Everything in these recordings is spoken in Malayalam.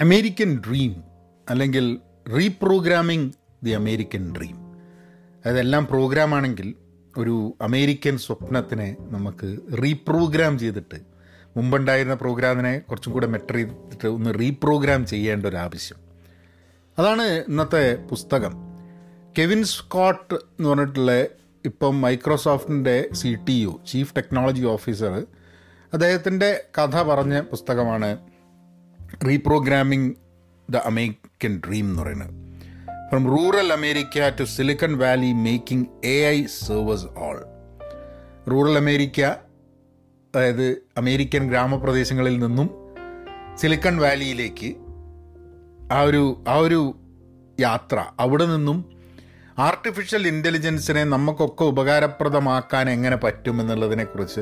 അമേരിക്കൻ ഡ്രീം അല്ലെങ്കിൽ റീപ്രോഗ്രാമിംഗ് ദി അമേരിക്കൻ ഡ്രീം അതെല്ലാം പ്രോഗ്രാമാണെങ്കിൽ ഒരു അമേരിക്കൻ സ്വപ്നത്തിനെ നമുക്ക് റീപ്രോഗ്രാം ചെയ്തിട്ട് മുമ്പുണ്ടായിരുന്ന പ്രോഗ്രാമിനെ കുറച്ചും കൂടെ മെറ്റർ ചെയ്തിട്ട് ഒന്ന് റീപ്രോഗ്രാം ചെയ്യേണ്ട ഒരു ആവശ്യം. അതാണ് ഇന്നത്തെ പുസ്തകം. കെവിൻ സ്കോട്ട് എന്ന് പറഞ്ഞിട്ടുള്ള ഇപ്പം മൈക്രോസോഫ്റ്റിന്റെ C T O chief technology officer അദ്ദേഹത്തിന്റെ കഥ പറഞ്ഞ പുസ്തകമാണ് റീപ്രോഗ്രാമിംഗ് ദ അമേരിക്കൻ ഡ്രീം എന്ന് പറയുന്നത്. From rural America to Silicon Valley making A I serve us all rural America അതായത് അമേരിക്കൻ ഗ്രാമപ്രദേശങ്ങളിൽ നിന്നും സിലിക്കൺ വാലിയിലേക്ക് ആ ഒരു ആ ഒരു യാത്ര അവിടെ നിന്നും ആർട്ടിഫിഷ്യൽ ഇന്റലിജൻസിനെ നമുക്കൊക്കെ ഉപകാരപ്രദമാക്കാൻ എങ്ങനെ പറ്റും എന്നുള്ളതിനെക്കുറിച്ച്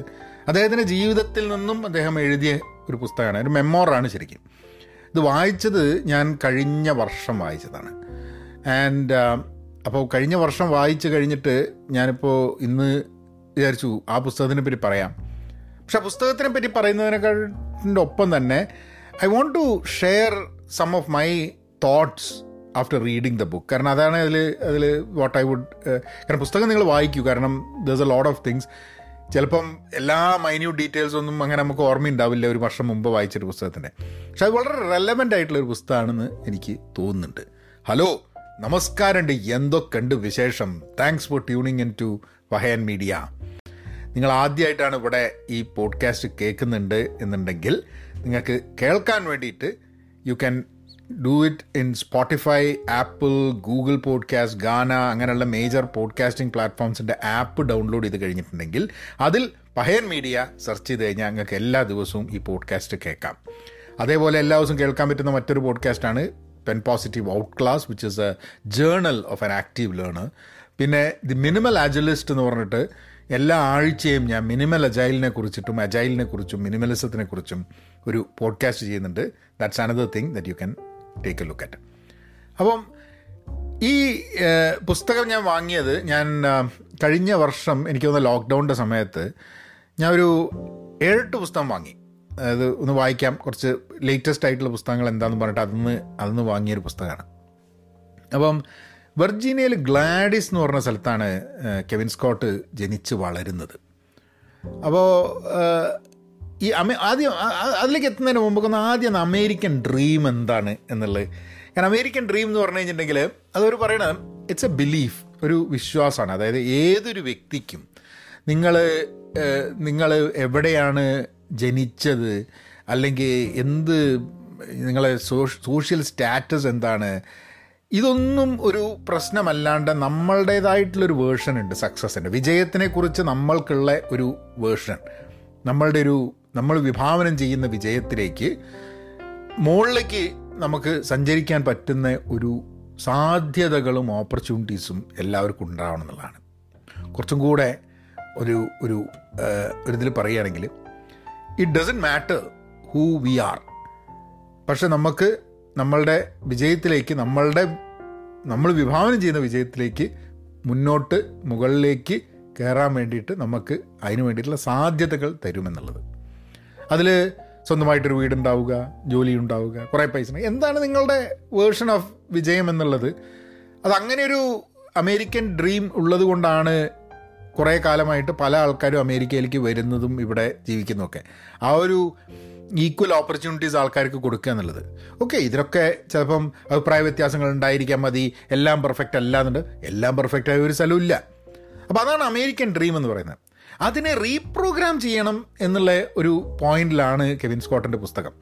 അദ്ദേഹത്തിന്റെ ജീവിതത്തിൽ നിന്നും അദ്ദേഹം എഴുതിയ ഒരു പുസ്തകമാണ്. ഒരു മെമ്മോറാണ് ശരിക്കും. ഇത് വായിച്ചത് ഞാൻ കഴിഞ്ഞ വർഷം വായിച്ചതാണ്. ആൻഡ് അപ്പോൾ കഴിഞ്ഞ വർഷം വായിച്ചു കഴിഞ്ഞിട്ട് ഞാനിപ്പോൾ ഇന്ന് വിചാരിച്ചു ആ പുസ്തകത്തിനെ പറ്റി പറയാം. പക്ഷെ ആ പുസ്തകത്തിനെ പറ്റി പറയുന്നതിനെക്കാട്ടിന്റെ ഒപ്പം തന്നെ I want to share some of my thoughts after reading the book കാരണം അതാണ് അതിൽ അതിൽ വാട്ട് ഐ വുഡ് കാരണം പുസ്തകം നിങ്ങൾ വായിക്കൂ. കാരണം there's a lot of things ചിലപ്പം എല്ലാ മൈന്യൂട്ട് ഡീറ്റെയിൽസ് ഒന്നും അങ്ങനെ നമുക്ക് ഓർമ്മയുണ്ടാവില്ല. ഒരു വർഷം മുമ്പ് വായിച്ചൊരു പുസ്തകത്തിന്റെ. പക്ഷെ അത് വളരെ റെലവന്റ് ആയിട്ടുള്ള ഒരു പുസ്തകമാണെന്ന് എനിക്ക് തോന്നുന്നുണ്ട്. ഹലോ നമസ്കാരമുണ്ട്. എന്തൊക്കെയുണ്ട് വിശേഷം? Thanks for tuning in to വഹയൻ media നിങ്ങൾ ആദ്യമായിട്ടാണ് ഇവിടെ ഈ പോഡ്കാസ്റ്റ് കേൾക്കുന്നുണ്ട് എന്നുണ്ടെങ്കിൽ നിങ്ങൾക്ക് കേൾക്കാൻ വേണ്ടിയിട്ട് you can do it in Spotify Apple Google podcast Gaana അങ്ങനെയുള്ള മേജർ പോഡ്കാസ്റ്റിംഗ് പ്ലാറ്റ്ഫോംസിന്റെ ആപ്പ് ഡൗൺലോഡ് ചെയ്ത് കഴിഞ്ഞിട്ടുണ്ടെങ്കിൽ അതിൽ പഹയൻ മീഡിയ സെർച്ച് ചെയ്ത് കഴിഞ്ഞാൽ നിങ്ങൾക്ക് എല്ലാ ദിവസവും ഈ പോഡ്കാസ്റ്റ് കേൾക്കാം. അതേപോലെ എല്ലാ ദിവസവും കേൾക്കാൻ പറ്റുന്ന മറ്റൊരു പോഡ്കാസ്റ്റാണ് pen positive out class which is a journal of an active learner പിന്നെ ദി മിനിമൽ അജലിസ്റ്റ് എന്ന് പറഞ്ഞിട്ട് എല്ലാ ആഴ്ചയും ഞാൻ മിനിമൽ അജൈലിനെ കുറിച്ചിട്ടും അജൈലിനെ കുറിച്ചും മിനിമലിസത്തിനെ കുറിച്ചും ഒരു പോഡ്കാസ്റ്റ് ചെയ്യുന്നുണ്ട്. That's another thing that you can take a look at അപ്പം ഈ പുസ്തകം ഞാൻ വാങ്ങിയത് ഞാൻ കഴിഞ്ഞ വർഷം എനിക്ക് തോന്നുന്ന ലോക്ക്ഡൗണിന്റെ സമയത്ത് ഞാൻ ഒരു ഏഴെട്ട് പുസ്തകം വാങ്ങി. അതായത് ഒന്ന് വായിക്കാം കുറച്ച് ലേറ്റസ്റ്റ് ആയിട്ടുള്ള പുസ്തകങ്ങൾ എന്താണെന്ന് പറഞ്ഞിട്ട് അതിന്ന് അതിന്ന് വാങ്ങിയൊരു പുസ്തകമാണ്. അപ്പം വെർജീനിയയിൽ ഗ്ലാഡിസ് എന്ന് പറഞ്ഞ സ്ഥലത്താണ് കെവിൻ സ്കോട്ട് ജനിച്ച് വളരുന്നത്. അപ്പോൾ ഈ അമേ ആദ്യം അതിലേക്ക് എത്തുന്നതിന് മുമ്പ് ഒന്ന് ആദ്യം അമേരിക്കൻ ഡ്രീം എന്താണ് എന്നുള്ളത്. കാരണം അമേരിക്കൻ ഡ്രീം എന്ന് പറഞ്ഞു കഴിഞ്ഞിട്ടുണ്ടെങ്കിൽ അതൊരു പറയണത് ഇറ്റ്സ് എ ബിലീഫ് ഒരു വിശ്വാസമാണ്. അതായത് ഏതൊരു വ്യക്തിക്കും നിങ്ങൾ നിങ്ങൾ എവിടെയാണ് ജനിച്ചത് അല്ലെങ്കിൽ എന്ത് നിങ്ങളെ സോഷ്യൽ സ്റ്റാറ്റസ് എന്താണ് ഇതൊന്നും ഒരു പ്രശ്നമല്ലാണ്ട് നമ്മളുടേതായിട്ടുള്ളൊരു വേർഷൻ ഉണ്ട് സക്സസിന്റെ വിജയത്തിനെക്കുറിച്ച് നമ്മൾക്കുള്ള ഒരു വേർഷൻ നമ്മളുടെ ഒരു നമ്മൾ വിഭാവനം ചെയ്യുന്ന വിജയത്തിലേക്ക് മുകളിലേക്ക് നമുക്ക് സഞ്ചരിക്കാൻ പറ്റുന്ന ഒരു സാധ്യതകളും ഓപ്പർച്യൂണിറ്റീസും എല്ലാവർക്കും ഉണ്ടാവണം എന്നുള്ളതാണ്. കുറച്ചും കൂടെ ഒരു ഒരു ഒരു ഇതിൽ പറയുകയാണെങ്കിൽ it doesn't matter who we are പക്ഷെ നമുക്ക് നമ്മളുടെ വിജയത്തിലേക്ക് നമ്മളുടെ നമ്മൾ വിഭാവനം ചെയ്യുന്ന വിജയത്തിലേക്ക് മുന്നോട്ട് മുകളിലേക്ക് കയറാൻ വേണ്ടിയിട്ട് നമുക്ക് അതിനു വേണ്ടിയിട്ടുള്ള സാധ്യതകൾ തരുമെന്നുള്ളത്. അതിൽ സ്വന്തമായിട്ടൊരു വീടുണ്ടാവുക ജോലി ഉണ്ടാവുക കുറേ പൈസ എന്താണ് നിങ്ങളുടെ വേർഷൻ ഓഫ് വിജയം എന്നുള്ളത്? അത് അങ്ങനെയൊരു അമേരിക്കൻ ഡ്രീം ഉള്ളത് കൊണ്ടാണ് കുറേ കാലമായിട്ട് പല ആൾക്കാരും അമേരിക്കയിലേക്ക് വരുന്നതും ഇവിടെ ജീവിക്കുന്നതൊക്കെ. ആ ഒരു ഈക്വൽ ഓപ്പർച്യൂണിറ്റീസ് ആൾക്കാർക്ക് കൊടുക്കുക എന്നുള്ളത്. ഓക്കെ ഇതിലൊക്കെ ചിലപ്പം അഭിപ്രായ വ്യത്യാസങ്ങൾ ഉണ്ടായിരിക്കാൻ മതി. എല്ലാം പെർഫെക്റ്റ് അല്ല എന്നുണ്ട് എല്ലാം പെർഫെക്റ്റ് ആയ ഒരു സ്ഥലവും ഇല്ല അപ്പോൾ അതാണ് അമേരിക്കൻ ഡ്രീം എന്ന് പറയുന്നത്. അതിനെ റീപ്രോഗ്രാം ചെയ്യണം എന്നുള്ള ഒരു പോയിന്റിലാണ് കെവിൻ സ്കോട്ടിന്റെ പുസ്തകം.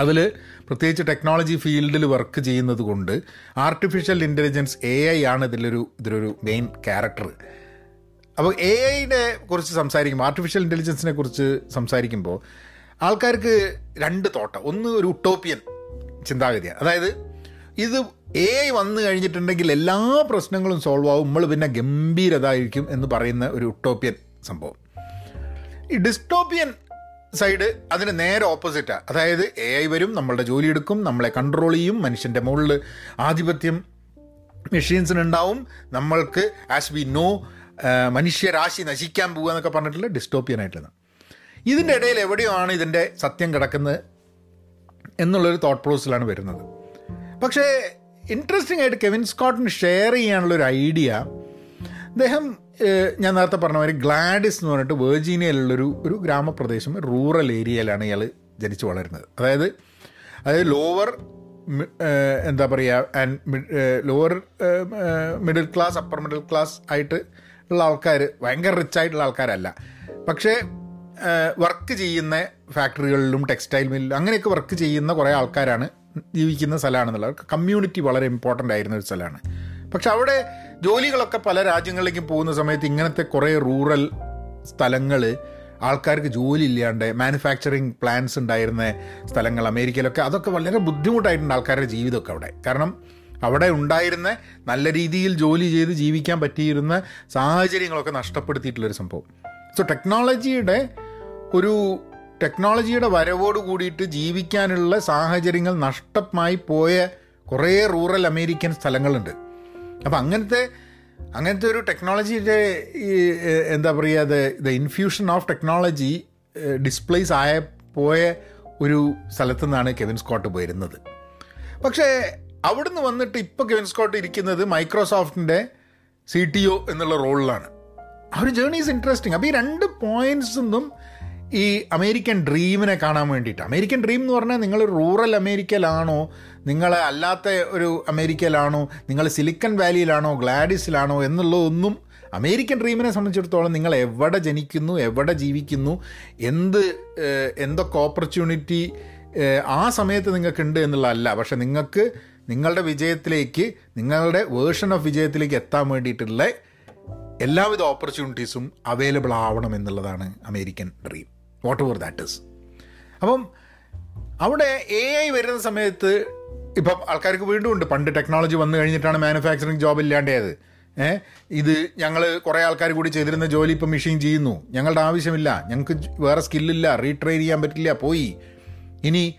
അതിൽ പ്രത്യേകിച്ച് ടെക്നോളജി ഫീൽഡിൽ വർക്ക് ചെയ്യുന്നത് കൊണ്ട് ആർട്ടിഫിഷ്യൽ ഇന്റലിജൻസ് എ ഐ ആണ് ഇതിലൊരു ഇതിലൊരു മെയിൻ ക്യാരക്ടർ അപ്പോൾ എ ഐനെ കുറിച്ച് സംസാരിക്കുമ്പോൾ ആർട്ടിഫിഷ്യൽ ഇന്റലിജൻസിനെ കുറിച്ച് സംസാരിക്കുമ്പോൾ ആൾക്കാർക്ക് രണ്ട് തോട്ടം. ഒന്ന് ഒരു ഉട്ടോപ്പിയൻ ചിന്താഗതിയാണ്. അതായത് ഇത് എ ഐ വന്നു കഴിഞ്ഞിട്ടുണ്ടെങ്കിൽ എല്ലാ പ്രശ്നങ്ങളും സോൾവ് ആവും. നമ്മൾ പിന്നെ ഗംഭീരതായിരിക്കും എന്ന് പറയുന്ന ഒരു ഉട്ടോപ്യൻ സംഭവം. ഈ ഡിസ്റ്റോപ്പിയൻ സൈഡ് അതിന് നേരെ ഓപ്പോസിറ്റാണ് അതായത് എ ഐ വരും നമ്മളുടെ ജോലി എടുക്കും നമ്മളെ കൺട്രോൾ ചെയ്യും മനുഷ്യന്റെ മുകളിൽ ആധിപത്യം മെഷീൻസിനുണ്ടാവും നമ്മൾക്ക് ആസ് വി നോ മനുഷ്യരാശി നശിക്കാൻ പോകുക എന്നൊക്കെ പറഞ്ഞിട്ടുള്ള ഡിസ്റ്റോപ്പിയൻ ആയിട്ടുള്ള ഇതിന്റെ ഇടയിൽ എവിടെയോ ആണ് ഇതിന്റെ സത്യം കിടക്കുന്നത് എന്നുള്ളൊരു തോട്ട് പ്രോസസ്സിലാണ് വരുന്നത്. പക്ഷേ ഇൻട്രസ്റ്റിംഗ് ആയിട്ട് കെവിൻ സ്കോട്ടിന് ഷെയർ ചെയ്യാനുള്ളൊരു ഐഡിയ അദ്ദേഹം ഞാൻ നേരത്തെ പറഞ്ഞ മാതിരി ഗ്ലാഡിസ് എന്ന് പറഞ്ഞിട്ട് വേർജീനിയയിലുള്ളൊരു ഒരു ഗ്രാമപ്രദേശം റൂറൽ ഏരിയയിലാണ് ഇയാൾ ജനിച്ചു വളരുന്നത്. അതായത് അതായത് ലോവർ എന്താ പറയുക and lower middle class upper middle class ആയിട്ട് ഉള്ള ആൾക്കാർ ഭയങ്കര റിച്ച് ആയിട്ടുള്ള ആൾക്കാരല്ല. പക്ഷേ വർക്ക് ചെയ്യുന്ന ഫാക്ടറികളിലും ടെക്സ്റ്റൈൽ മില്ലിലും അങ്ങനെയൊക്കെ വർക്ക് ചെയ്യുന്ന കുറേ ആൾക്കാരാണ് ജീവിക്കുന്ന സ്ഥലമാണെന്നുള്ളത്. കമ്മ്യൂണിറ്റി വളരെ ഇമ്പോർട്ടന്റ് ആയിരുന്ന ഒരു സ്ഥലമാണ്. പക്ഷെ അവിടെ ജോലികളൊക്കെ പല രാജ്യങ്ങളിലേക്കും പോകുന്ന സമയത്ത് ഇങ്ങനത്തെ കുറേ റൂറൽ സ്ഥലങ്ങൾ ആൾക്കാർക്ക് ജോലി ഇല്ലാണ്ട് മാനുഫാക്ചറിങ് പ്ലാന്റ്സ് ഉണ്ടായിരുന്ന സ്ഥലങ്ങൾ അമേരിക്കയിലൊക്കെ അതൊക്കെ വളരെ ബുദ്ധിമുട്ടായിട്ടുണ്ട് ആൾക്കാരുടെ ജീവിതമൊക്കെ അവിടെ. കാരണം അവിടെ ഉണ്ടായിരുന്ന നല്ല രീതിയിൽ ജോലി ചെയ്ത് ജീവിക്കാൻ പറ്റിയിരുന്ന സാഹചര്യങ്ങളൊക്കെ നഷ്ടപ്പെടുത്തിയിട്ടുള്ളൊരു സംഭവം. സോ ടെക്നോളജിയുടെ ഒരു ടെക്നോളജിയുടെ വരവോട് കൂടിയിട്ട് ജീവിക്കാനുള്ള സാഹചര്യങ്ങൾ നഷ്ടമായി പോയ കുറേ റൂറൽ അമേരിക്കൻ സ്ഥലങ്ങളുണ്ട്. അപ്പം അങ്ങനത്തെ അങ്ങനത്തെ ഒരു ടെക്നോളജിയുടെ ഈ എന്താ പറയുക the infusion of technology displace ആയ പോയ ഒരു സ്ഥലത്തു നിന്നാണ് കെവിൻ സ്കോട്ട് വരുന്നത്. പക്ഷേ അവിടുന്ന് വന്നിട്ട് ഇപ്പോൾ കെവിൻ സ്കോട്ട് ഇരിക്കുന്നത് മൈക്രോസോഫ്റ്റിന്റെ സി ടി ഒ എന്നുള്ള റോളിലാണ്. ആ ഒരു ജേണി ഈസ് ഇൻട്രസ്റ്റിംഗ് അപ്പോൾ ഈ രണ്ട് പോയിന്റ്സ് ഒന്നും ഈ അമേരിക്കൻ ഡ്രീമിനെ കാണാൻ വേണ്ടിയിട്ട്. അമേരിക്കൻ ഡ്രീം എന്ന് പറഞ്ഞാൽ നിങ്ങൾ റൂറൽ അമേരിക്കയിലാണോ നിങ്ങൾ അല്ലാത്ത ഒരു അമേരിക്കയിലാണോ നിങ്ങൾ സിലിക്കൺ വാലിയിലാണോ ഗ്ലാഡിസിലാണോ എന്നുള്ളതൊന്നും അമേരിക്കൻ ഡ്രീമിനെ സംബന്ധിച്ചിടത്തോളം നിങ്ങൾ എവിടെ ജനിക്കുന്നു എവിടെ ജീവിക്കുന്നു എന്ത് എന്തൊക്കെ ഓപ്പർച്യൂണിറ്റി ആ സമയത്ത് നിങ്ങൾക്കുണ്ട് എന്നുള്ളതല്ല. പക്ഷെ നിങ്ങൾക്ക് നിങ്ങളുടെ വിജയത്തിലേക്ക് നിങ്ങളുടെ വേർഷൻ ഓഫ് വിജയത്തിലേക്ക് എത്താൻ വേണ്ടിയിട്ടുള്ള എല്ലാവിധ ഓപ്പർച്യൂണിറ്റീസും അവൈലബിൾ ആവണം എന്നുള്ളതാണ് American dream. Whatever that is അപ്പം അവിടെ എ ഐ വരുന്ന സമയത്ത് ഇപ്പം ആൾക്കാർക്ക് വീണ്ടും ഉണ്ട്. പണ്ട് ടെക്നോളജി വന്നു കഴിഞ്ഞിട്ടാണ് മാനുഫാക്ചറിങ് ജോബ് ഇല്ലാണ്ടായത്. ഏഹ് ഇത് ഞങ്ങൾ കുറേ ആൾക്കാർ കൂടി ചെയ്തിരുന്ന ജോലി ഇപ്പം മെഷീൻ ചെയ്യുന്നു. ഞങ്ങളുടെ ആവശ്യമില്ല. ഞങ്ങൾക്ക് വേറെ സ്കില്ലില്ല റീട്രെയിൻ ചെയ്യാൻ പറ്റില്ല. പോയി. ഇനി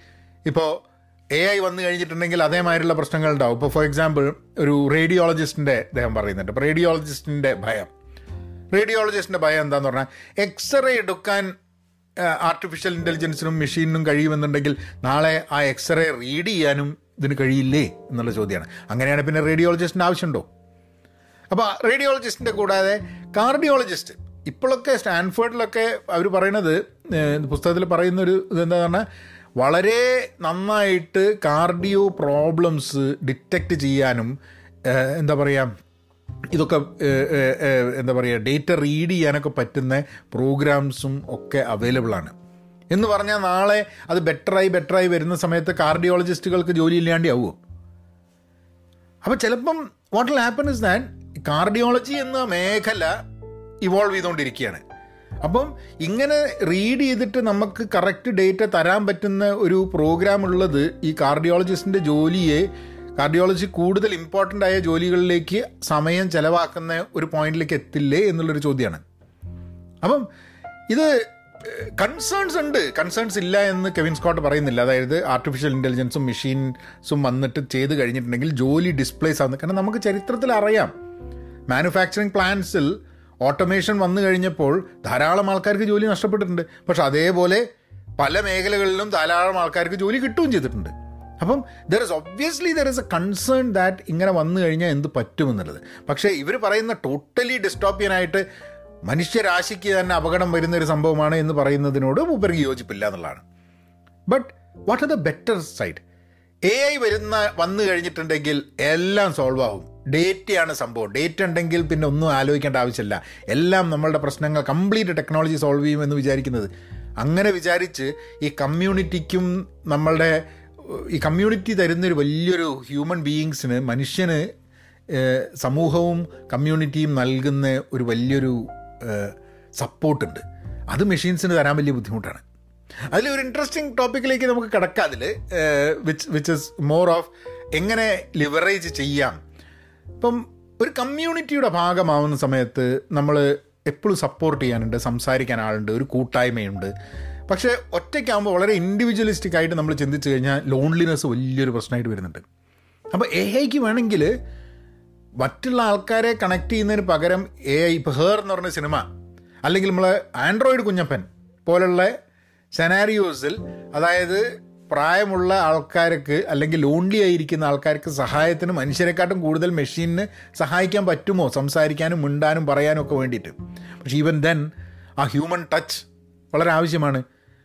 ഇപ്പോൾ എ ഐ വന്നു കഴിഞ്ഞിട്ടുണ്ടെങ്കിൽ അതേമാതിരിയുള്ള പ്രശ്നങ്ങൾ ഉണ്ടാവും. ഇപ്പോൾ ഫോർ എക്സാമ്പിൾ ഒരു റേഡിയോളജിസ്റ്റിന്റെ അദ്ദേഹം പറയുന്നുണ്ട്. അപ്പോൾ റേഡിയോളജിസ്റ്റിന്റെ ഭയം. റേഡിയോളജിസ്റ്റിന്റെ ഭയം എന്താന്ന് പറഞ്ഞാൽ എക്സ്റേ എടുക്കാൻ ആർട്ടിഫിഷ്യൽ ഇന്റലിജൻസിനും മെഷീനിനും കഴിയുമെന്നുണ്ടെങ്കിൽ നാളെ ആ എക്സ്റേ റീഡ് ചെയ്യാനും ഇതിന് കഴിയില്ലേ എന്നുള്ള ചോദ്യമാണ്. അങ്ങനെയാണ് പിന്നെ റേഡിയോളജിസ്റ്റിന്റെ ആവശ്യമുണ്ടോ? അപ്പോൾ റേഡിയോളജിസ്റ്റിന്റെ കൂടാതെ കാർഡിയോളജിസ്റ്റ് ഇപ്പോഴൊക്കെ സ്റ്റാൻഫേർഡിലൊക്കെ അവർ പറയുന്നത് പുസ്തകത്തിൽ പറയുന്ന ഒരു ഇതെന്താ പറഞ്ഞാൽ വളരെ നന്നായിട്ട് കാർഡിയോ പ്രോബ്ലംസ് ഡിറ്റക്റ്റ് ചെയ്യാനും എന്താ പറയുക ഇതൊക്കെ എന്താ പറയുക ഡേറ്റ റീഡ് ചെയ്യാനൊക്കെ പറ്റുന്ന പ്രോഗ്രാംസും ഒക്കെ അവൈലബിൾ ആണ്. എന്ന് പറഞ്ഞാൽ നാളെ അത് ബെറ്ററായി ബെറ്ററായി വരുന്ന സമയത്ത് കാർഡിയോളജിസ്റ്റുകൾക്ക് ജോലി ഇല്ലാണ്ടാവുമോ അപ്പോൾ ചിലപ്പം what happen is that cardiology എന്ന മേഖല ഇവോൾവ് ചെയ്തുകൊണ്ടിരിക്കുകയാണ് അപ്പം ഇങ്ങനെ റീഡ് ചെയ്തിട്ട് നമുക്ക് കറക്റ്റ് ഡേറ്റ തരാൻ പറ്റുന്ന ഒരു പ്രോഗ്രാം ഉള്ളത് ഈ കാർഡിയോളജിസ്റ്റിന്റെ ജോലിയെ കാർഡിയോളജി കൂടുതൽ ഇമ്പോർട്ടന്റ് ആയ ജോലികളിലേക്ക് സമയം ചെലവാക്കുന്ന ഒരു പോയിന്റിലേക്ക് എത്തില്ലേ എന്നുള്ളൊരു ചോദ്യമാണ് അപ്പം ഇത് കൺസേൺസ് ഉണ്ട്. കൺസേൺസ് ഇല്ല എന്ന് കെവിൻ സ്കോട്ട് പറയുന്നില്ല. അതായത് ആർട്ടിഫിഷ്യൽ ഇന്റലിജൻസും മെഷീൻസും വന്നിട്ട് ചെയ്ത് കഴിഞ്ഞിട്ടുണ്ടെങ്കിൽ ജോലി ഡിസ്പ്ലേസ് ആകുന്നു കാരണം നമുക്ക് ചരിത്രത്തിൽ അറിയാം. മാനുഫാക്ചറിങ് പ്ലാന്റ്സിൽ ഓട്ടോമേഷൻ വന്നു കഴിഞ്ഞപ്പോൾ ധാരാളം ആൾക്കാർക്ക് ജോലി നഷ്ടപ്പെട്ടിട്ടുണ്ട്. പക്ഷെ അതേപോലെ പല മേഖലകളിലും ധാരാളം ആൾക്കാർക്ക് ജോലി കിട്ടുകയും ചെയ്തിട്ടുണ്ട്. അപ്പം there is obviously there is a concern that ഇങ്ങനെ വന്നു കഴിഞ്ഞാൽ എന്ത് പറ്റുമെന്നുള്ളത്. പക്ഷേ ഇവർ പറയുന്ന ടോട്ടലി ഡിസ്റ്റോപ്പിയനായിട്ട് മനുഷ്യരാശിക്ക് തന്നെ അപകടം വരുന്ന ഒരു സംഭവമാണ് എന്ന് പറയുന്നതിനോട് മൂപ്പർക്ക് യോജിപ്പില്ല എന്നുള്ളതാണ്. But what are the better side A I വരുന്ന വന്നു കഴിഞ്ഞിട്ടുണ്ടെങ്കിൽ എല്ലാം സോൾവ് ആവും. ഡേറ്റയാണ് സംഭവം. ഡേറ്റ ഉണ്ടെങ്കിൽ പിന്നെ ഒന്നും ആലോചിക്കേണ്ട ആവശ്യമില്ല. എല്ലാം നമ്മളുടെ പ്രശ്നങ്ങൾ കംപ്ലീറ്റ് ടെക്നോളജി സോൾവ് ചെയ്യുമെന്ന് വിചാരിക്കുന്നത്. അങ്ങനെ വിചാരിച്ച് ഈ കമ്മ്യൂണിറ്റിക്കും നമ്മളുടെ ഈ കമ്മ്യൂണിറ്റി തരുന്നൊരു വലിയൊരു ഹ്യൂമൻ ബീയിങ്സിന് മനുഷ്യന് സമൂഹവും കമ്മ്യൂണിറ്റിയും നൽകുന്ന ഒരു വലിയൊരു സപ്പോർട്ടുണ്ട് അത് മെഷീൻസിന് തരാൻ വലിയ ബുദ്ധിമുട്ടാണ്. അതിൽ ഒരു ഇൻട്രസ്റ്റിംഗ് ടോപ്പിക്കിലേക്ക് നമുക്ക് കിടക്കാം അതിൽ which which is more of എങ്ങനെ ലിവറേജ് ചെയ്യാം. ഇപ്പം ഒരു കമ്മ്യൂണിറ്റിയുടെ ഭാഗമാവുന്ന സമയത്ത് നമ്മൾ എപ്പോഴും സപ്പോർട്ട് ചെയ്യാനുണ്ട് സംസാരിക്കാൻ ആളുണ്ട് ഒരു കൂട്ടായ്മയുണ്ട്. പക്ഷേ ഒറ്റയ്ക്കാകുമ്പോൾ വളരെ ഇൻഡിവിജ്വലിസ്റ്റിക് ആയിട്ട് നമ്മൾ ചിന്തിച്ചു കഴിഞ്ഞാൽ ലോൺലിനെസ് വലിയൊരു പ്രശ്നമായിട്ട് വരുന്നുണ്ട്. അപ്പോൾ എ ഐക്ക് വേണമെങ്കിൽ മറ്റുള്ള ആൾക്കാരെ കണക്ട് ചെയ്യുന്നതിന് പകരം എ ഐ ഇപ്പോൾ ഹേർ എന്ന് പറഞ്ഞ സിനിമ അല്ലെങ്കിൽ നമ്മൾ ആൻഡ്രോയിഡ് കുഞ്ഞപ്പൻ പോലുള്ള സെനാരിയോസിൽ അതായത് പ്രായമുള്ള ആൾക്കാർക്ക് അല്ലെങ്കിൽ ലോൺലി ആയിരിക്കുന്ന ആൾക്കാർക്ക് സഹായത്തിന് മനുഷ്യരെക്കാട്ടും കൂടുതൽ മെഷീനിന് സഹായിക്കാൻ പറ്റുമോ? സംസാരിക്കാനും മിണ്ടാനും പറയാനും ഒക്കെ വേണ്ടിയിട്ട്. പക്ഷേ ഈവൻ ദെൻ ആ ഹ്യൂമൻ ടച്ച് വളരെ ആവശ്യമാണ്.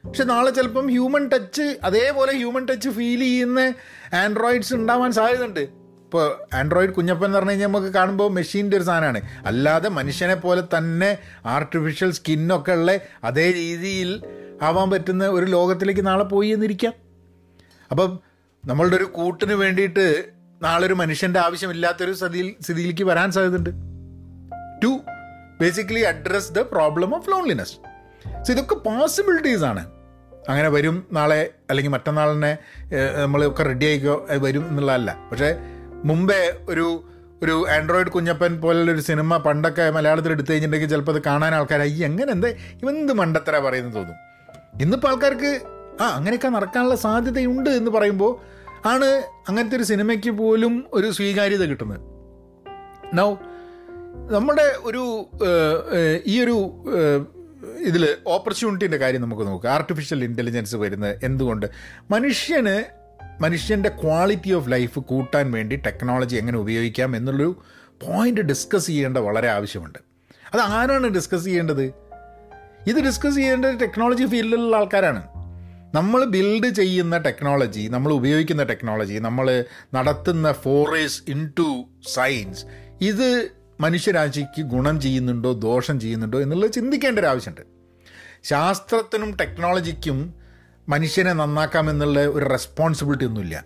പക്ഷെ നാളെ ചിലപ്പം ഹ്യൂമൻ ടച്ച് അതേപോലെ ഹ്യൂമൻ ടച്ച് ഫീൽ ചെയ്യുന്ന ആൻഡ്രോയിഡ്സ് ഉണ്ടാവാൻ സാധ്യതയുണ്ട്. ഇപ്പോൾ ആൻഡ്രോയിഡ് കുഞ്ഞപ്പൻ എന്ന് പറഞ്ഞു കഴിഞ്ഞാൽ നമുക്ക് കാണുമ്പോൾ മെഷീന്റെ ഒരു സാധനമാണ്. അല്ലാതെ മനുഷ്യനെ പോലെ തന്നെ ആർട്ടിഫിഷ്യൽ സ്കിന്നൊക്കെ ഉള്ള അതേ രീതിയിൽ ആവാൻ പറ്റുന്ന ഒരു ലോകത്തിലേക്ക് നാളെ പോയി എന്നിരിക്കാം. അപ്പം നമ്മളുടെ ഒരു കൂട്ടിന് വേണ്ടിയിട്ട് നാളെ ഒരു മനുഷ്യന്റെ ആവശ്യമില്ലാത്തൊരു സ്ഥിതിയിൽ സ്ഥിതിയിലേക്ക് വരാൻ സാധ്യതയുണ്ട്. To basically address the problem of loneliness so ഇതൊക്കെ പോസിബിലിറ്റീസ് ആണ്. അങ്ങനെ വരും നാളെ അല്ലെങ്കിൽ മറ്റന്നാളിനെ നമ്മളൊക്കെ റെഡി ആയിക്കോ വരും എന്നുള്ളതല്ല. പക്ഷേ മുമ്പേ ഒരു ഒരു ആൻഡ്രോയിഡ് കുഞ്ഞപ്പൻ പോലുള്ളൊരു സിനിമ പണ്ടൊക്കെ മലയാളത്തിൽ എടുത്തു കഴിഞ്ഞിട്ടുണ്ടെങ്കിൽ ചിലപ്പോൾ അത് കാണാൻ ആൾക്കാർ അയ്യ എങ്ങനെ എന്താ ഇവന്ത് മണ്ടത്തര പറയുന്നത് തോന്നും. ഇന്നിപ്പോൾ ആൾക്കാർക്ക് ആ അങ്ങനെയൊക്കെ നടക്കാനുള്ള സാധ്യതയുണ്ട് എന്ന് പറയുമ്പോൾ ആണ് അങ്ങനത്തെ ഒരു സിനിമയ്ക്ക് പോലും ഒരു സ്വീകാര്യത കിട്ടുന്നത്. നൗ നമ്മുടെ ഒരു ഈ ഒരു ഇതിൽ ഓപ്പർച്യൂണിറ്റീന്റെ കാര്യം നമുക്ക് നോക്കാം. ആർട്ടിഫിഷ്യൽ ഇന്റലിജൻസ് വരുന്നത് എന്തുകൊണ്ട്? മനുഷ്യന് മനുഷ്യന്റെ ക്വാളിറ്റി ഓഫ് ലൈഫ് കൂട്ടാൻ വേണ്ടി ടെക്നോളജി എങ്ങനെ ഉപയോഗിക്കാം എന്നുള്ളൊരു പോയിന്റ് ഡിസ്കസ് ചെയ്യേണ്ട വളരെ ആവശ്യമുണ്ട്. അത് ആരാണ് ഡിസ്കസ് ചെയ്യേണ്ടത്? ഇത് ഡിസ്കസ് ചെയ്യേണ്ടത് ടെക്നോളജി ഫീൽഡിലുള്ള ആൾക്കാരാണ്. നമ്മൾ ബിൽഡ് ചെയ്യുന്ന ടെക്നോളജി നമ്മൾ ഉപയോഗിക്കുന്ന ടെക്നോളജി നമ്മൾ നടത്തുന്ന ഫോറേസ് ഇൻ ടു സയൻസ് ഇത് മനുഷ്യരാശിക്ക് ഗുണം ചെയ്യുന്നുണ്ടോ ദോഷം ചെയ്യുന്നുണ്ടോ എന്നുള്ളത് ചിന്തിക്കേണ്ട ഒരു ആവശ്യമുണ്ട്. ശാസ്ത്രത്തിനും ടെക്നോളജിക്കും മനുഷ്യനെ നന്നാക്കാമെന്നുള്ള ഒരു റെസ്പോൺസിബിലിറ്റി ഒന്നുമില്ല.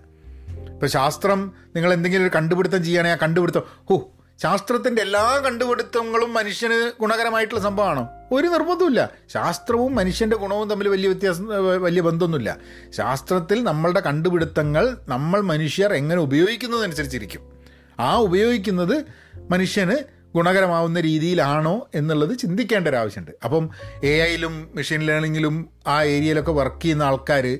ഇപ്പോൾ ശാസ്ത്രം നിങ്ങൾ എന്തെങ്കിലും ഒരു കണ്ടുപിടുത്തം ചെയ്യുകയാണെങ്കിൽ ആ കണ്ടുപിടുത്തം ഓ ശാസ്ത്രത്തിന്റെ എല്ലാ കണ്ടുപിടുത്തങ്ങളും മനുഷ്യന് ഗുണകരമായിട്ടുള്ള സംഭവമാണോ? ഒരു നിർബന്ധമില്ല ശാസ്ത്രവും മനുഷ്യന്റെ ഗുണവും തമ്മിൽ വലിയ വ്യത്യാസം വലിയ ബന്ധമൊന്നുമില്ല. ശാസ്ത്രത്തിൽ നമ്മളുടെ കണ്ടുപിടുത്തങ്ങൾ നമ്മൾ മനുഷ്യർ എങ്ങനെ ഉപയോഗിക്കുന്നതനുസരിച്ചിരിക്കും. ആ ഉപയോഗിക്കുന്നത് മനുഷ്യന് ഗുണകരമാവുന്ന രീതിയിലാണോ എന്നുള്ളത് ചിന്തിക്കേണ്ട ഒരു ആവശ്യമുണ്ട്. അപ്പം എ ഐയിലും മെഷീൻ ലേണിങ്ങിലും ആ ഏരിയയിലൊക്കെ വർക്ക് ചെയ്യുന്ന ആൾക്കാർ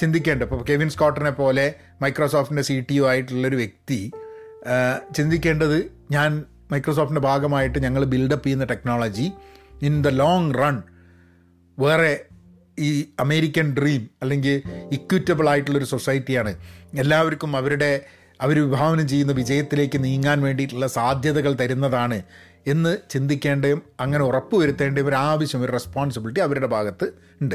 ചിന്തിക്കേണ്ട. ഇപ്പോൾ കെവിൻ സ്കോട്ടറിനെ പോലെ മൈക്രോസോഫ്റ്റിന്റെ സി ടി ഒ ആയിട്ടുള്ളൊരു വ്യക്തി ചിന്തിക്കേണ്ടത് ഞാൻ മൈക്രോസോഫ്റ്റിന്റെ ഭാഗമായിട്ട് ഞങ്ങൾ ബിൽഡപ്പ് ചെയ്യുന്ന technology in the long run വേറെ ഈ അമേരിക്കൻ ഡ്രീം അല്ലെങ്കിൽ ഇക്വിറ്റബിൾ ആയിട്ടുള്ളൊരു സൊസൈറ്റിയാണ് എല്ലാവർക്കും അവരുടെ അവർ വിഭാവനം ചെയ്യുന്ന വിജയത്തിലേക്ക് നീങ്ങാൻ വേണ്ടിയിട്ടുള്ള സാധ്യതകൾ തരുന്നതാണ് എന്ന് ചിന്തിക്കേണ്ടതും അങ്ങനെ ഉറപ്പുവരുത്തേണ്ടതും ഒരു ആവശ്യം ഒരു റെസ്പോൺസിബിലിറ്റി അവരുടെ ഭാഗത്ത് ഉണ്ട്.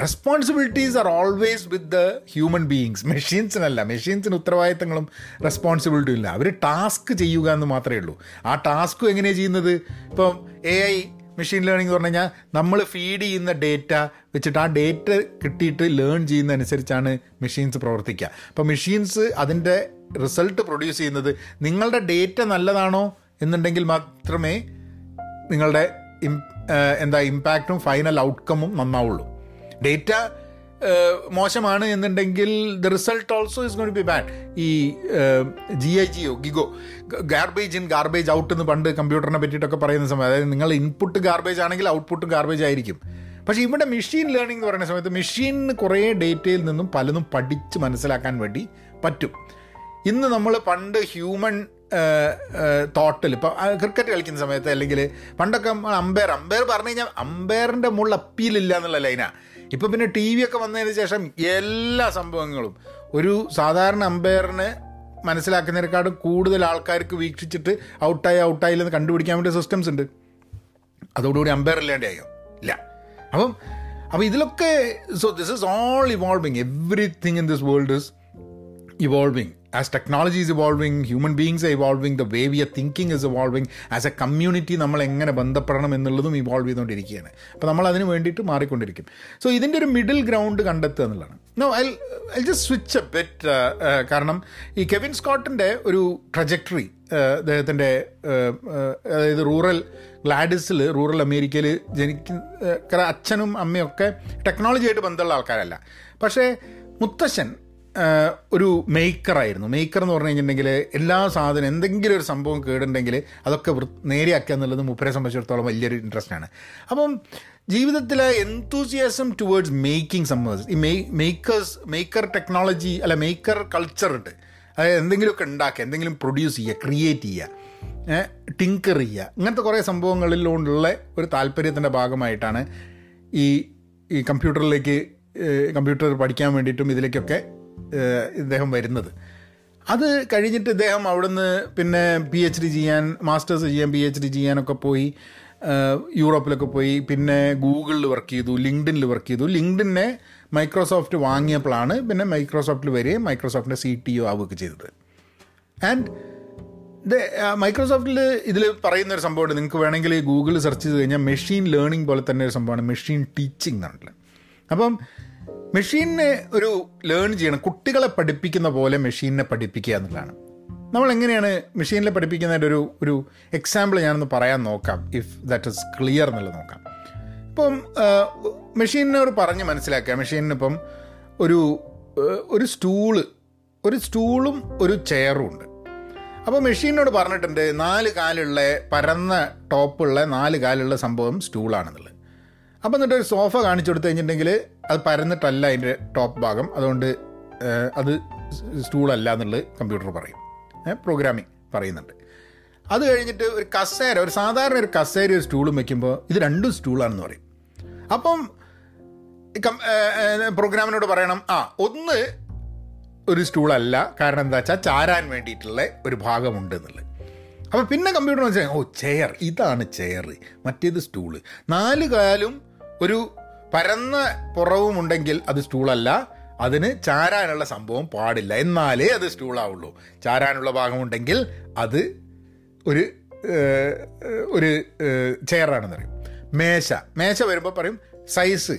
Responsibilities are always with the human beings മെഷീൻസിനല്ല മെഷീൻസിന് ഉത്തരവാദിത്തങ്ങളും റെസ്പോൺസിബിലിറ്റിയും ഇല്ല. അവർ ടാസ്ക് ചെയ്യുക എന്ന് മാത്രമേ ഉള്ളൂ. ആ ടാസ്ക് എങ്ങനെയാണ് ചെയ്യുന്നത്? ഇപ്പം എ ഐ മെഷീൻ ലേണിംഗ് എന്ന് പറഞ്ഞു കഴിഞ്ഞാൽ നമ്മൾ ഫീഡ് ചെയ്യുന്ന ഡേറ്റ വെച്ചിട്ട് ആ ഡേറ്റ കിട്ടിയിട്ട് ലേൺ ചെയ്യുന്ന അനുസരിച്ചാണ് മെഷീൻസ് പ്രവർത്തിക്കുക അപ്പോൾ മെഷീൻസ് അതിന്റെ റിസൾട്ട് പ്രൊഡ്യൂസ് ചെയ്യുന്നത് നിങ്ങളുടെ ഡേറ്റ നല്ലതാണോ എന്നുണ്ടെങ്കിൽ മാത്രമേ നിങ്ങളുടെ എന്താ ഇമ്പാക്റ്റും ഫൈനൽ ഔട്ട്കമും നന്നാവുള്ളൂ. ഡേറ്റ മോശമാണ് എന്നുണ്ടെങ്കിൽ the result also is gonna be bad ഈ G I G O GIGO garbage in garbage out എന്ന് പണ്ട് കമ്പ്യൂട്ടറിനെ പറ്റിയിട്ടൊക്കെ പറയുന്ന സമയത്ത് അതായത് നിങ്ങൾ ഇൻപുട്ട് ഗാർബേജ് ആണെങ്കിൽ ഔട്ട്പുട്ട് ഗാർബേജ് ആയിരിക്കും. പക്ഷേ ഇവിടെ മെഷീൻ ലേണിംഗ് എന്ന് പറയുന്ന സമയത്ത് മെഷീനിന് കുറേ ഡേറ്റയിൽ നിന്നും പലതും പഠിച്ച് മനസ്സിലാക്കാൻ വേണ്ടി പറ്റും. ഇന്ന് നമ്മൾ പണ്ട് ഹ്യൂമൻ തോട്ടിൽ ഇപ്പം ക്രിക്കറ്റ് കളിക്കുന്ന സമയത്ത് അല്ലെങ്കിൽ പണ്ടൊക്കെ അമ്പയർ അമ്പയർ പറഞ്ഞു കഴിഞ്ഞാൽ അമ്പയറിന്റെ മുകളിൽ അപ്പീലില്ല എന്നുള്ള ലൈനാണ് ഇപ്പം പിന്നെ ടി വി ഒക്കെ വന്നതിന് ശേഷം എല്ലാ സംഭവങ്ങളും ഒരു സാധാരണ അമ്പയറിന് മനസ്സിലാക്കുന്നതിനേക്കാളും കൂടുതൽ ആൾക്കാർക്ക് വീക്ഷിച്ചിട്ട് ഔട്ടായി ഔട്ടായില്ലെന്ന് കണ്ടുപിടിക്കാൻ വേണ്ടി സിസ്റ്റംസ് ഉണ്ട്. അതോടുകൂടി അമ്പയർ ഇല്ലാണ്ടായോ ഇല്ല. അപ്പം അപ്പോൾ ഇതിലൊക്കെ so this is all evolving everything in this world is evolving as technology is evolving human beings evolving the way we are thinking is evolving as a community നമ്മൾ എങ്ങനെ ബന്ധപ്പെടണം എന്നുള്ളതും ഇവോൾവ് ചെയ്തുകൊണ്ടിരിക്കുകയാണ്. അപ്പോൾ നമ്മൾ അതിന് വേണ്ടിയിട്ട് മാറിക്കൊണ്ടിരിക്കും. സോ ഇതിന്റെ ഒരു മിഡിൽ ഗ്രൗണ്ട് കണ്ടെത്തുക എന്നുള്ളതാണ്. No I I just switch a bit കാരണം ഈ കെവിൻ സ്കോട്ടിന്റെ ഒരു ട്രജക്ടറി അദ്ദേഹത്തിന്റെ അതായത് റൂറൽ ഗ്ലാഡിസിൽ റൂറൽ അമേരിക്കയിൽ ജനിക്കുന്ന അച്ഛനും അമ്മയൊക്കെ ടെക്നോളജിയായിട്ട് ബന്ധമുള്ള ആൾക്കാരല്ല. പക്ഷേ മുത്തശ്ശൻ ഒരു മേക്കറായിരുന്നു മേക്കർ എന്ന് പറഞ്ഞു കഴിഞ്ഞിട്ടുണ്ടെങ്കിൽ എല്ലാ സാധനം എന്തെങ്കിലും ഒരു സംഭവം കേടുണ്ടെങ്കിൽ അതൊക്കെ നേരെയാക്കുക എന്നുള്ളത് മുപ്പരെ സംബന്ധിച്ചിടത്തോളം വലിയൊരു ഇൻട്രസ്റ്റ് ആണ്. അപ്പം ജീവിതത്തിലെ എന്തൂസിയാസം ടുവേർഡ്സ് മേക്കിംഗ് സംബന്ധിച്ച് ഈ മേക്കേഴ്സ് മേക്കർ ടെക്നോളജി അല്ല മേക്കർ കൾച്ചർ ഉണ്ട് അതായത് എന്തെങ്കിലുമൊക്കെ ഉണ്ടാക്കുക എന്തെങ്കിലും പ്രൊഡ്യൂസ് ചെയ്യുക ക്രിയേറ്റ് ചെയ്യുക ടിങ്കർ ചെയ്യുക ഇങ്ങനത്തെ കുറേ സംഭവങ്ങളിലുള്ള ഒരു താല്പര്യത്തിന്റെ ഭാഗമായിട്ടാണ് ഈ ഈ കമ്പ്യൂട്ടറിലേക്ക് കമ്പ്യൂട്ടർ പഠിക്കാൻ വേണ്ടിയിട്ടും ഇതിലേക്കൊക്കെ ഇദ്ദേഹം വരുന്നത്. അത് കഴിഞ്ഞിട്ട് ഇദ്ദേഹം അവിടുന്ന് പിന്നെ പി എച്ച് ഡി ചെയ്യാൻ മാസ്റ്റേഴ്സ് ചെയ്യാൻ പി എച്ച് ഡി ചെയ്യാനൊക്കെ പോയി യൂറോപ്പിലൊക്കെ പോയി പിന്നെ ഗൂഗിളിൽ വർക്ക് ചെയ്തു ലിങ്ക്ഡിനിൽ വർക്ക് ചെയ്തു. ലിങ്ക്ഡിനെ മൈക്രോസോഫ്റ്റ് വാങ്ങിയപ്പോഴാണ് പിന്നെ മൈക്രോസോഫ്റ്റിൽ വരികയും മൈക്രോസോഫ്റ്റിന്റെ സി ടി ഒ ആവുകയൊക്കെ ചെയ്തത്. ആൻഡ് മൈക്രോസോഫ്റ്റിൽ ഇതിൽ പറയുന്ന ഒരു സംഭവമുണ്ട്. നിങ്ങൾക്ക് വേണമെങ്കിൽ ഗൂഗിൾ സെർച്ച് ചെയ്ത് കഴിഞ്ഞാൽ മെഷീൻ ലേണിംഗ് പോലെ തന്നെ ഒരു സംഭവമാണ്. മെഷീൻ ടീച്ചിങ് എന്നുള്ളത് അപ്പം മെഷീനെ ഒരു ലേൺ ചെയ്യണം. കുട്ടികളെ പഠിപ്പിക്കുന്ന പോലെ മെഷീനെ പഠിപ്പിക്കുക എന്നുള്ളതാണ്. നമ്മൾ എങ്ങനെയാണ് മെഷീനിലെ പഠിപ്പിക്കുന്നതിന്റെ ഒരു ഒരു എക്സാമ്പിൾ ഞാനൊന്ന് പറയാൻ നോക്കാം. ഇഫ് ദാറ്റ് ഇസ് ക്ലിയർ എന്നുള്ളത് നോക്കാം. ഇപ്പം മെഷീനോട് പറഞ്ഞ് മനസ്സിലാക്കുക. മെഷീനിനിപ്പം ഒരു ഒരു സ്റ്റൂൾ ഒരു സ്റ്റൂളും ഒരു ചെയറും ഉണ്ട്. അപ്പോൾ മെഷീനോട് പറഞ്ഞിട്ടുണ്ട് നാല് കാലുള്ള പരന്ന ടോപ്പുള്ള നാല് കാലുള്ള സംഭവം സ്റ്റൂളാണെന്നുള്ളത്. അപ്പോൾ എന്നിട്ട് ഒരു സോഫ കാണിച്ചു കൊടുത്തു കഴിഞ്ഞിട്ടുണ്ടെങ്കിൽ അത് പരന്നിട്ടല്ല അതിന്റെ ടോപ്പ് ഭാഗം. അതുകൊണ്ട് അത് സ്റ്റൂളല്ല എന്നുള്ളത് കമ്പ്യൂട്ടർ പറയും. പ്രോഗ്രാമിംഗ് പറയുന്നുണ്ട്. അത് കഴിഞ്ഞിട്ട് ഒരു കസേര ഒരു സാധാരണ ഒരു കസേര ഒരു സ്റ്റൂളും വെക്കുമ്പോൾ ഇത് രണ്ടും സ്റ്റൂളാണെന്ന് പറയും. അപ്പം പ്രോഗ്രാമിനോട് പറയണം ആ ഒന്ന് ഒരു സ്റ്റൂളല്ല. കാരണം എന്താ വെച്ചാൽ ചാരാൻ വേണ്ടിയിട്ടുള്ള ഒരു ഭാഗമുണ്ട് എന്നുള്ളത്. അപ്പോൾ പിന്നെ കമ്പ്യൂട്ടർ മനസ്സിലായി ഓ ചെയർ. ഇതാണ് ചെയർ. മറ്റേത് സ്റ്റൂൾ. നാല് കാലും ഒരു പരന്ന പുറവും ഉണ്ടെങ്കിൽ അത് സ്റ്റൂളല്ല. അതിന് ചാരാനുള്ള സംഭവം പാടില്ല. എന്നാലേ അത് സ്റ്റൂളാവുള്ളൂ. ചാരാനുള്ള ഭാഗമുണ്ടെങ്കിൽ അത് ഒരു ഒരു ചെയറാണെന്ന് പറയും. മേശ. മേശ വരുമ്പോൾ പറയും സൈസ്.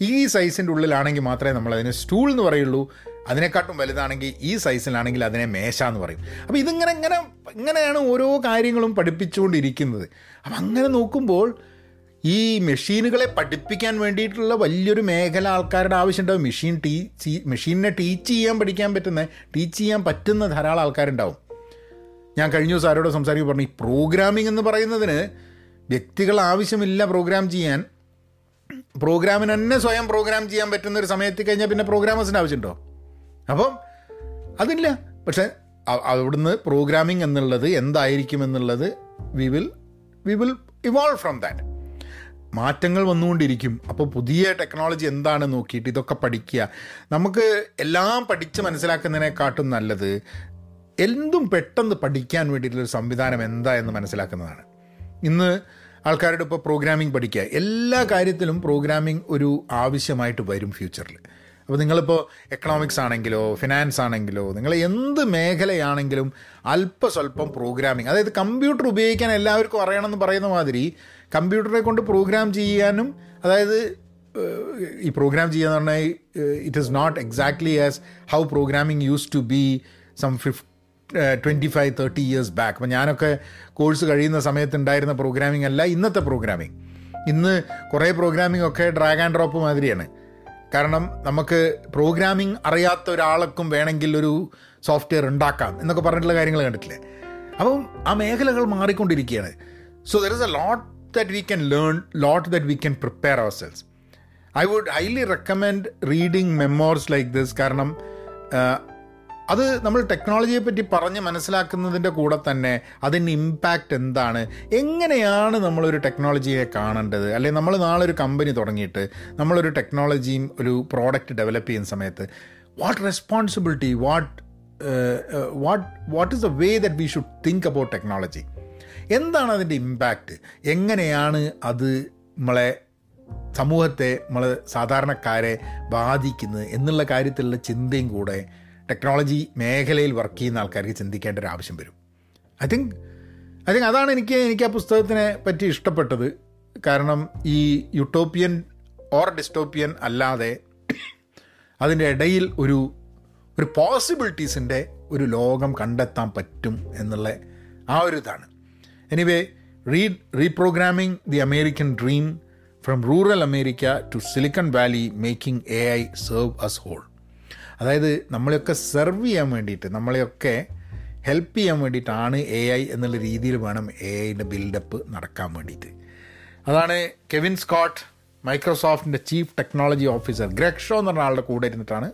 ഈ സൈസിന്റെ ഉള്ളിലാണെങ്കിൽ മാത്രമേ നമ്മൾ അതിനെ സ്റ്റൂൾ എന്ന് പറയുള്ളൂ. അതിനെക്കാട്ടും വലുതാണെങ്കിൽ ഈ സൈസിലാണെങ്കിൽ അതിനെ മേശ എന്ന് പറയും. അപ്പോൾ ഇതിങ്ങനെ ഇങ്ങനെ ഇങ്ങനെയാണ് ഓരോ കാര്യങ്ങളും പഠിപ്പിച്ചുകൊണ്ടിരിക്കുന്നത്. അപ്പം അങ്ങനെ നോക്കുമ്പോൾ ഈ മെഷീനുകളെ പഠിപ്പിക്കാൻ വേണ്ടിയിട്ടുള്ള വലിയൊരു മേഖല ആൾക്കാരുടെ ആവശ്യമുണ്ടാവും. മെഷീൻ ടീച്ച് മെഷീനിനെ ടീച്ച് ചെയ്യാൻ പഠിക്കാൻ പറ്റുന്ന ടീച്ച് ചെയ്യാൻ പറ്റുന്ന ധാരാളം ആൾക്കാരുണ്ടാവും. ഞാൻ കഴിഞ്ഞ ദിവസം ആരോട് സംസാരിക്കുമ്പോൾ പറഞ്ഞു ഈ പ്രോഗ്രാമിംഗ് എന്ന് പറയുന്നതിന് വ്യക്തികൾ ആവശ്യമില്ല പ്രോഗ്രാം ചെയ്യാൻ. പ്രോഗ്രാമിന് തന്നെ സ്വയം പ്രോഗ്രാം ചെയ്യാൻ പറ്റുന്ന ഒരു സമയത്ത് കഴിഞ്ഞാൽ പിന്നെ പ്രോഗ്രാമേഴ്സിന്റെ ആവശ്യമുണ്ടോ? അപ്പം അതില്ല. പക്ഷേ അവിടുന്ന് പ്രോഗ്രാമിംഗ് എന്നുള്ളത് എന്തായിരിക്കും എന്നുള്ളത് we will we will evolve from that മാറ്റങ്ങൾ വന്നുകൊണ്ടിരിക്കും. അപ്പോൾ പുതിയ ടെക്നോളജി എന്താണ് നോക്കിയിട്ട് ഇതൊക്കെ പഠിക്കുക. നമുക്ക് എല്ലാം പഠിച്ച് മനസ്സിലാക്കുന്നതിനെക്കാട്ടും നല്ലത് എന്തും പെട്ടെന്ന് പഠിക്കാൻ വേണ്ടിയിട്ടുള്ളൊരു സംവിധാനം എന്താ എന്ന് മനസ്സിലാക്കുന്നതാണ്. ഇന്ന് ആൾക്കാരുടെ ഇപ്പോൾ പ്രോഗ്രാമിംഗ് പഠിക്കുക. എല്ലാ കാര്യത്തിലും പ്രോഗ്രാമിംഗ് ഒരു ആവശ്യമായിട്ട് വരും ഫ്യൂച്ചറിൽ. അപ്പോൾ നിങ്ങളിപ്പോൾ എക്കണോമിക്സ് ആണെങ്കിലോ ഫിനാൻസ് ആണെങ്കിലോ നിങ്ങൾ എന്ത് മേഖലയാണെങ്കിലും അല്പസ്വല്പം പ്രോഗ്രാമിംഗ് അതായത് കമ്പ്യൂട്ടർ ഉപയോഗിക്കാൻ എല്ലാവർക്കും അറിയണമെന്ന് പറയുന്ന മാതിരി കമ്പ്യൂട്ടറെ കൊണ്ട് പ്രോഗ്രാം ചെയ്യാനും അതായത് ഈ പ്രോഗ്രാം ചെയ്യാന്ന് പറഞ്ഞാൽ it is not exactly as how programming used to be some fif twenty five thirty years back അപ്പം ഞാനൊക്കെ കോഴ്സ് കഴിയുന്ന സമയത്ത് ഉണ്ടായിരുന്ന പ്രോഗ്രാമിംഗ് അല്ല ഇന്നത്തെ പ്രോഗ്രാമിംഗ് ഇന്ന് കുറേ പ്രോഗ്രാമിംഗ് ഒക്കെ ഡ്രാഗ് ആൻഡ് ഡ്രോപ്പ് മാതിരിയാണ്. കാരണം നമുക്ക് പ്രോഗ്രാമിംഗ് അറിയാത്ത ഒരാൾക്കും വേണമെങ്കിൽ ഒരു സോഫ്റ്റ്വെയർ ഉണ്ടാക്കാം എന്നൊക്കെ പറഞ്ഞിട്ടുള്ള കാര്യങ്ങൾ കണ്ടിട്ടില്ലേ? അപ്പം ആ മേഖലകൾ മാറിക്കൊണ്ടിരിക്കുകയാണ്. So there is a lot that we can learn lot that we can prepare our selves I would highly recommend reading memoirs like this കാരണം അത് നമ്മൾ ടെക്നോളജിയെ പറ്റി പറഞ്ഞ് മനസ്സിലാക്കുന്നതിന്റെ കൂടെ തന്നെ അതിന്റെ ഇമ്പാക്റ്റ് എന്താണ്? എങ്ങനെയാണ് നമ്മളൊരു ടെക്നോളജിയെ കാണേണ്ടത്? അല്ലെങ്കിൽ നമ്മൾ നാളെ ഒരു കമ്പനി തുടങ്ങിയിട്ട് നമ്മളൊരു ടെക്നോളജിയും ഒരു പ്രോഡക്റ്റ് ഡെവലപ്പ് ചെയ്യുന്ന സമയത്ത് what responsibility what what what is the way that we should think about technology എന്താണ് അതിന്റെ ഇമ്പാക്റ്റ് എങ്ങനെയാണ് അത് നമ്മളെ സമൂഹത്തെ നമ്മൾ സാധാരണക്കാരെ ബാധിക്കുന്നത് എന്നുള്ള കാര്യത്തിലുള്ള ചിന്തയും കൂടെ ടെക്നോളജി മേഖലയിൽ വർക്ക് ചെയ്യുന്ന ആൾക്കാർക്ക് ചിന്തിക്കേണ്ട ഒരു ആവശ്യം വരും. ഐ തിങ്ക് ഐ തിങ്ക് അതാണ് എനിക്ക് എനിക്ക് ആ പുസ്തകത്തിനെ പറ്റി ഇഷ്ടപ്പെട്ടത്. കാരണം ഈ യുട്ടോപ്പിയൻ ഓർ ഡിസ്റ്റോപ്പിയൻ അല്ലാതെ അതിന്റെ ഇടയിൽ ഒരു ഒരു പോസിബിലിറ്റീസിന്റെ ഒരു ലോകം കണ്ടെത്താൻ പറ്റും എന്നുള്ള ആ ഒരു ഇതാണ്. Anyway read reprogramming the American dream from rural America to Silicon Valley making A I serve us whole അതായത് നമ്മളെയൊക്കെ സെർവ് ചെയ്യാൻ വേണ്ടിയിട്ട് നമ്മളെയൊക്കെ ഹെൽപ്പ് ചെയ്യാൻ വേണ്ടിയിട്ടാണ് എ ഐ എന്നുള്ള രീതിയിൽ വേണം എ ഐന്റെ ബിൽഡപ്പ് നടക്കാൻ വേണ്ടിയിട്ട്. അതാണ് Kevin Scott മൈക്രോസോഫ്റ്റിന്റെ chief technology officer Greg Shaw എന്ന് പറഞ്ഞ ആളുടെ കൂടെ ഇരുന്നിട്ടാണ്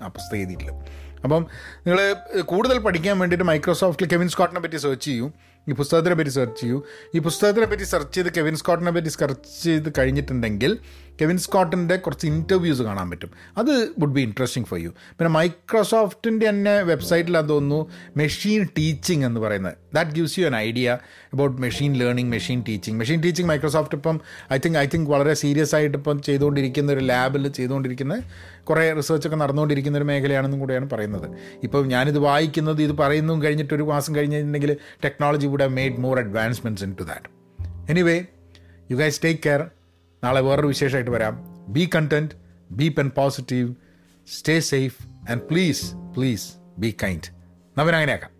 അപ്പം നിങ്ങൾ കൂടുതൽ പഠിക്കാൻ വേണ്ടിയിട്ട് മൈക്രോസോഫ്റ്റിൽ കെവിൻ സ്കോട്ടിനെ പറ്റി സെർച്ച് ചെയ്യൂ. ഈ പുസ്തകത്തിനെ പറ്റി സെർച്ച് ചെയ്യൂ. ഈ പുസ്തകത്തിനെ പറ്റി സെർച്ച് ചെയ്ത് കെവിൻ സ്കോട്ടിനെ പറ്റി സെർച്ച് ചെയ്ത് കഴിഞ്ഞിട്ടുണ്ടെങ്കിൽ കെവിൻ സ്കോട്ടിന്റെ കുറച്ച് ഇന്റർവ്യൂസ് കാണാൻ പറ്റും. അത് would be interesting for you പിന്നെ മൈക്രോസോഫ്റ്റിന്റെ തന്നെ വെബ്സൈറ്റിൽ അത് തോന്നുന്നു മെഷീൻ ടീച്ചിങ് എന്ന് പറയുന്നത്. That gives you an idea about machine learning machine teaching machine teaching Microsoft ഇപ്പം ഐ തിങ്ക് ഐ തിങ്ക് വളരെ സീരിയസ് ആയിട്ട് ഇപ്പം ചെയ്തുകൊണ്ടിരിക്കുന്ന ഒരു ലാബിൽ ചെയ്തുകൊണ്ടിരിക്കുന്ന കുറേ റിസർച്ചൊക്കെ നടന്നുകൊണ്ടിരിക്കുന്ന ഒരു മേഖലയാണെന്നും കൂടെയാണ് പറയുന്നത്. ഇപ്പം ഞാനിത് വായിക്കുന്നത് ഇത് പറയുന്നതും കഴിഞ്ഞിട്ട് ഒരു മാസം കഴിഞ്ഞിട്ടുണ്ടെങ്കിൽ technology would have made more advancements in to that anyway you guys take care നാളെ വേറൊരു വിശേഷമായിട്ട് വരാം. Be content be pen positive stay safe and please please be kind നവനങ്ങനെയാക്കാം